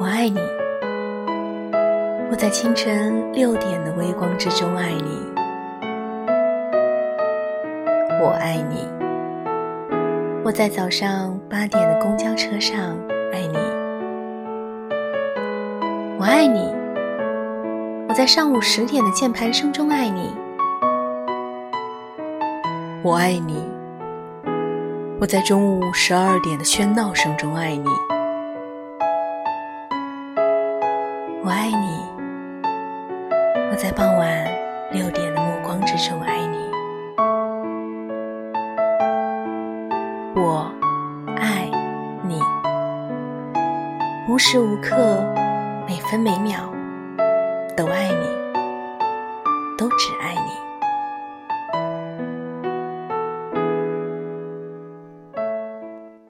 我爱你，我在清晨六点的微光之中爱你。我爱你，我在早上八点的公交车上爱你。我爱你，我在上午十点的键盘声中爱你。我爱你，我在中午十二点的喧闹声中爱你。我爱你，我在傍晚六点的暮光之中爱你。我爱你，无时无刻、每分每秒都爱你，都只爱你。